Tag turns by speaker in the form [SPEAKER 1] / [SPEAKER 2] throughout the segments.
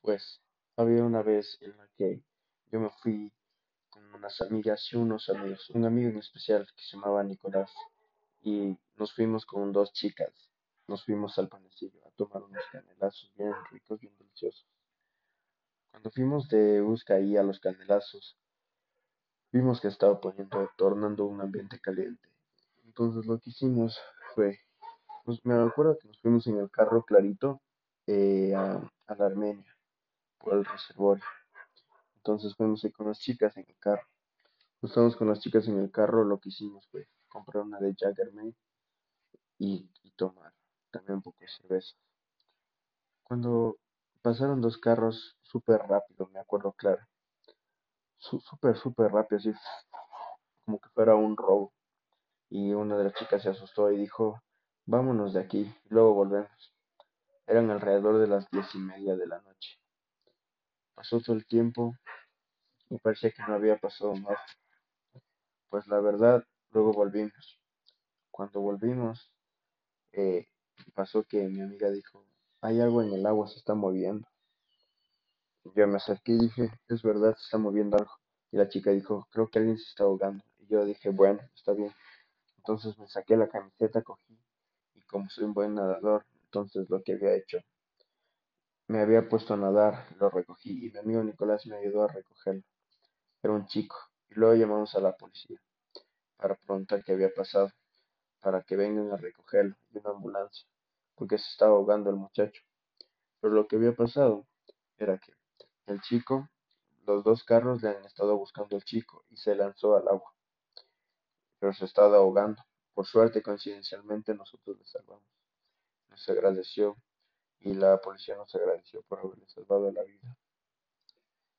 [SPEAKER 1] Pues había una vez en la que yo me fui con unas amigas y unos amigos, un amigo en especial que se llamaba Nicolás, y nos fuimos con dos chicas, nos fuimos al panecillo a tomar unos canelazos bien ricos, bien deliciosos. Cuando fuimos de Usca ahí a los canelazos, vimos que estaba poniendo, tornando un ambiente caliente. Entonces lo que hicimos fue, pues, me acuerdo que nos fuimos en el carro clarito eh, a la Armenia por el reservorio. Entonces fuimos ahí con las chicas en el carro. Nos estábamos con las chicas en el carro, lo que hicimos fue comprar una de Jaggermeister y, y tomar también un poco de cerveza. Cuando pasaron dos carros súper rápido, me acuerdo claro. Súper, súper rápido, así como que fuera un robo. Y una de las chicas se asustó y dijo, vámonos de aquí, y luego volvemos. Eran alrededor de las diez y media de la noche. Pasó todo el tiempo y parecía que no había pasado nada. Pues la verdad, luego volvimos. Cuando volvimos, eh, pasó que mi amiga dijo, hay algo en el agua, se está moviendo. Yo me acerqué y dije, es verdad, se está moviendo algo. Y la chica dijo, creo que alguien se está ahogando. Y yo dije, bueno, está bien. Entonces me saqué la camiseta, cogí, y como soy un buen nadador, entonces lo que había hecho, me había puesto a nadar, lo recogí, y mi amigo Nicolás me ayudó a recogerlo. Era un chico. Y luego llamamos a la policía para preguntar qué había pasado, para que vengan a recogerlo, y una ambulancia, porque se estaba ahogando el muchacho. Pero lo que había pasado era que el chico, los dos carros le han estado buscando al chico y se lanzó al agua, pero se estaba ahogando. Por suerte, coincidencialmente, nosotros le salvamos. Nos agradeció y la policía nos agradeció por haberle salvado la vida.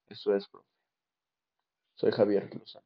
[SPEAKER 1] Eso es, bro. Soy Javier Lozano.